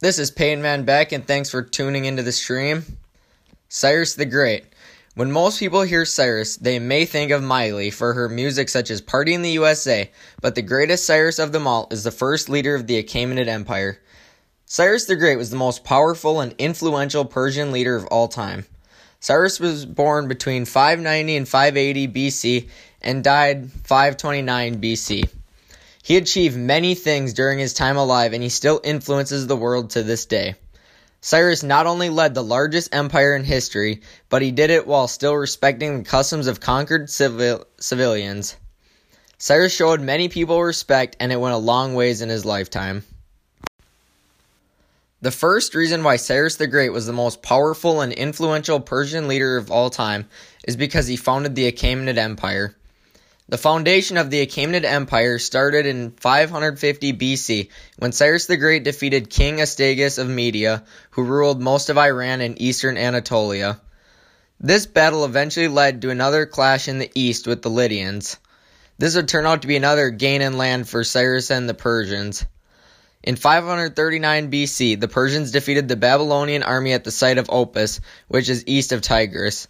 This is Peyton Van Beck, and thanks for tuning into the stream. Cyrus the Great. When most people hear Cyrus, they may think of Miley for her music such as Party in the USA, but the greatest Cyrus of them all is the first leader of the Achaemenid Empire. Cyrus the Great was the most powerful and influential Persian leader of all time. Cyrus was born between 590 and 580 BC and died 529 BC. He achieved many things during his time alive and he still influences the world to this day. Cyrus not only led the largest empire in history, but he did it while still respecting the customs of conquered civil- civilians. Cyrus showed many people respect and it went a long ways in his lifetime. The first reason why Cyrus the Great was the most powerful and influential Persian leader of all time is because he founded the Achaemenid Empire. The foundation of the Achaemenid Empire started in 550 BC when Cyrus the Great defeated King Astyages of Media, who ruled most of Iran and eastern Anatolia. This battle eventually led to another clash in the east with the Lydians. This would turn out to be another gain in land for Cyrus and the Persians. In 539 BC, the Persians defeated the Babylonian army at the site of Opis, which is east of Tigris.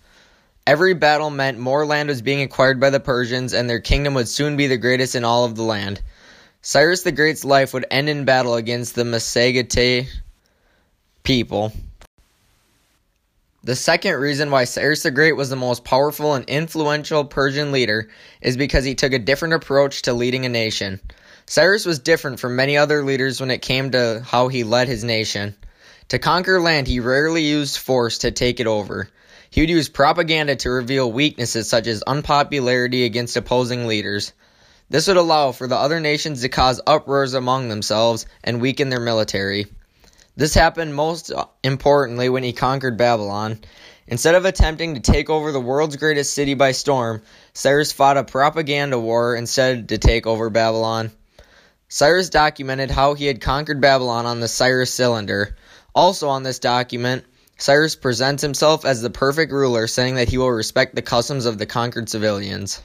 Every battle meant more land was being acquired by the Persians, and their kingdom would soon be the greatest in all of the land. Cyrus the Great's life would end in battle against the Massagetae people. The second reason why Cyrus the Great was the most powerful and influential Persian leader is because he took a different approach to leading a nation. Cyrus was different from many other leaders when it came to how he led his nation. To conquer land, he rarely used force to take it over. He would use propaganda to reveal weaknesses such as unpopularity against opposing leaders. This would allow for the other nations to cause uproars among themselves and weaken their military. This happened most importantly when he conquered Babylon. Instead of attempting to take over the world's greatest city by storm, Cyrus fought a propaganda war instead to take over Babylon. Cyrus documented how he had conquered Babylon on the Cyrus cylinder. Also on this document, Cyrus presents himself as the perfect ruler, saying that he will respect the customs of the conquered civilians.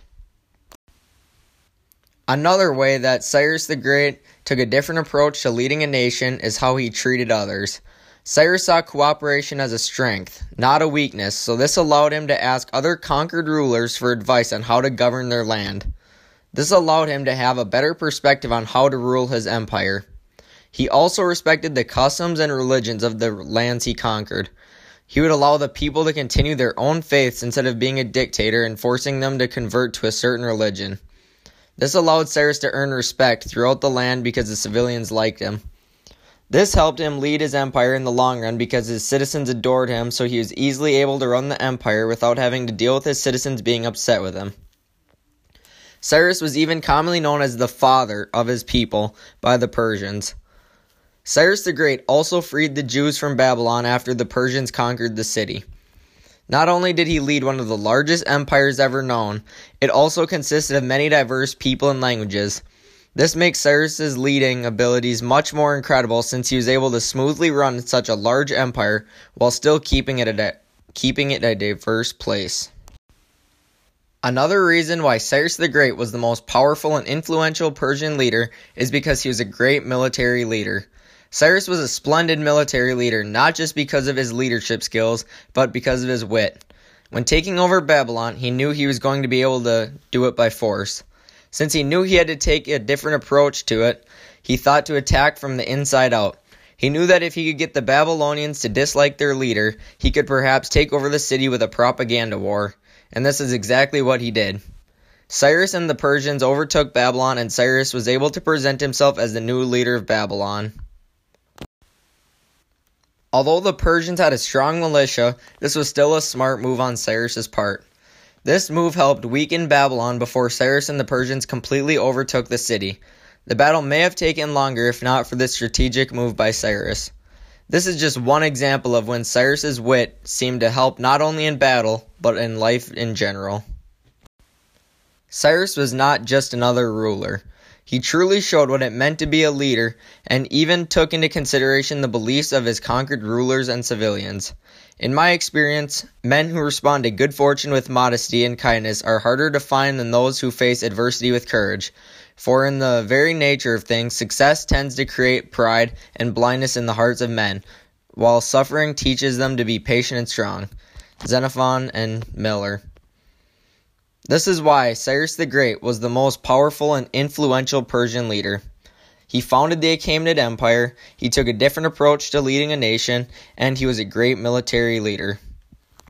Another way that Cyrus the Great took a different approach to leading a nation is how he treated others. Cyrus saw cooperation as a strength, not a weakness, so this allowed him to ask other conquered rulers for advice on how to govern their land. This allowed him to have a better perspective on how to rule his empire. He also respected the customs and religions of the lands he conquered. He would allow the people to continue their own faiths instead of being a dictator and forcing them to convert to a certain religion. This allowed Cyrus to earn respect throughout the land because the civilians liked him. This helped him lead his empire in the long run because his citizens adored him, so he was easily able to run the empire without having to deal with his citizens being upset with him. Cyrus was even commonly known as the father of his people by the Persians. Cyrus the Great also freed the Jews from Babylon after the Persians conquered the city. Not only did he lead one of the largest empires ever known, it also consisted of many diverse people and languages. This makes Cyrus's leading abilities much more incredible since he was able to smoothly run such a large empire while still keeping it a, keeping it a diverse place. Another reason why Cyrus the Great was the most powerful and influential Persian leader is because he was a great military leader. Cyrus was a splendid military leader not just because of his leadership skills, but because of his wit. When taking over Babylon, he knew he was going to be able to do it by force. Since he knew he had to take a different approach to it, he thought to attack from the inside out. He knew that if he could get the Babylonians to dislike their leader, he could perhaps take over the city with a propaganda war. And this is exactly what he did. Cyrus and the Persians overtook Babylon, and Cyrus was able to present himself as the new leader of Babylon. Although the Persians had a strong militia, this was still a smart move on Cyrus's part. This move helped weaken Babylon before Cyrus and the Persians completely overtook the city. The battle may have taken longer if not for this strategic move by Cyrus. This is just one example of when Cyrus's wit seemed to help not only in battle, but in life in general. Cyrus was not just another ruler. He truly showed what it meant to be a leader and even took into consideration the beliefs of his conquered rulers and civilians. In my experience, men who respond to good fortune with modesty and kindness are harder to find than those who face adversity with courage. For in the very nature of things, success tends to create pride and blindness in the hearts of men, while suffering teaches them to be patient and strong. Xenophon and Miller. This is why Cyrus the Great was the most powerful and influential Persian leader. He founded the Achaemenid Empire, he took a different approach to leading a nation, and he was a great military leader.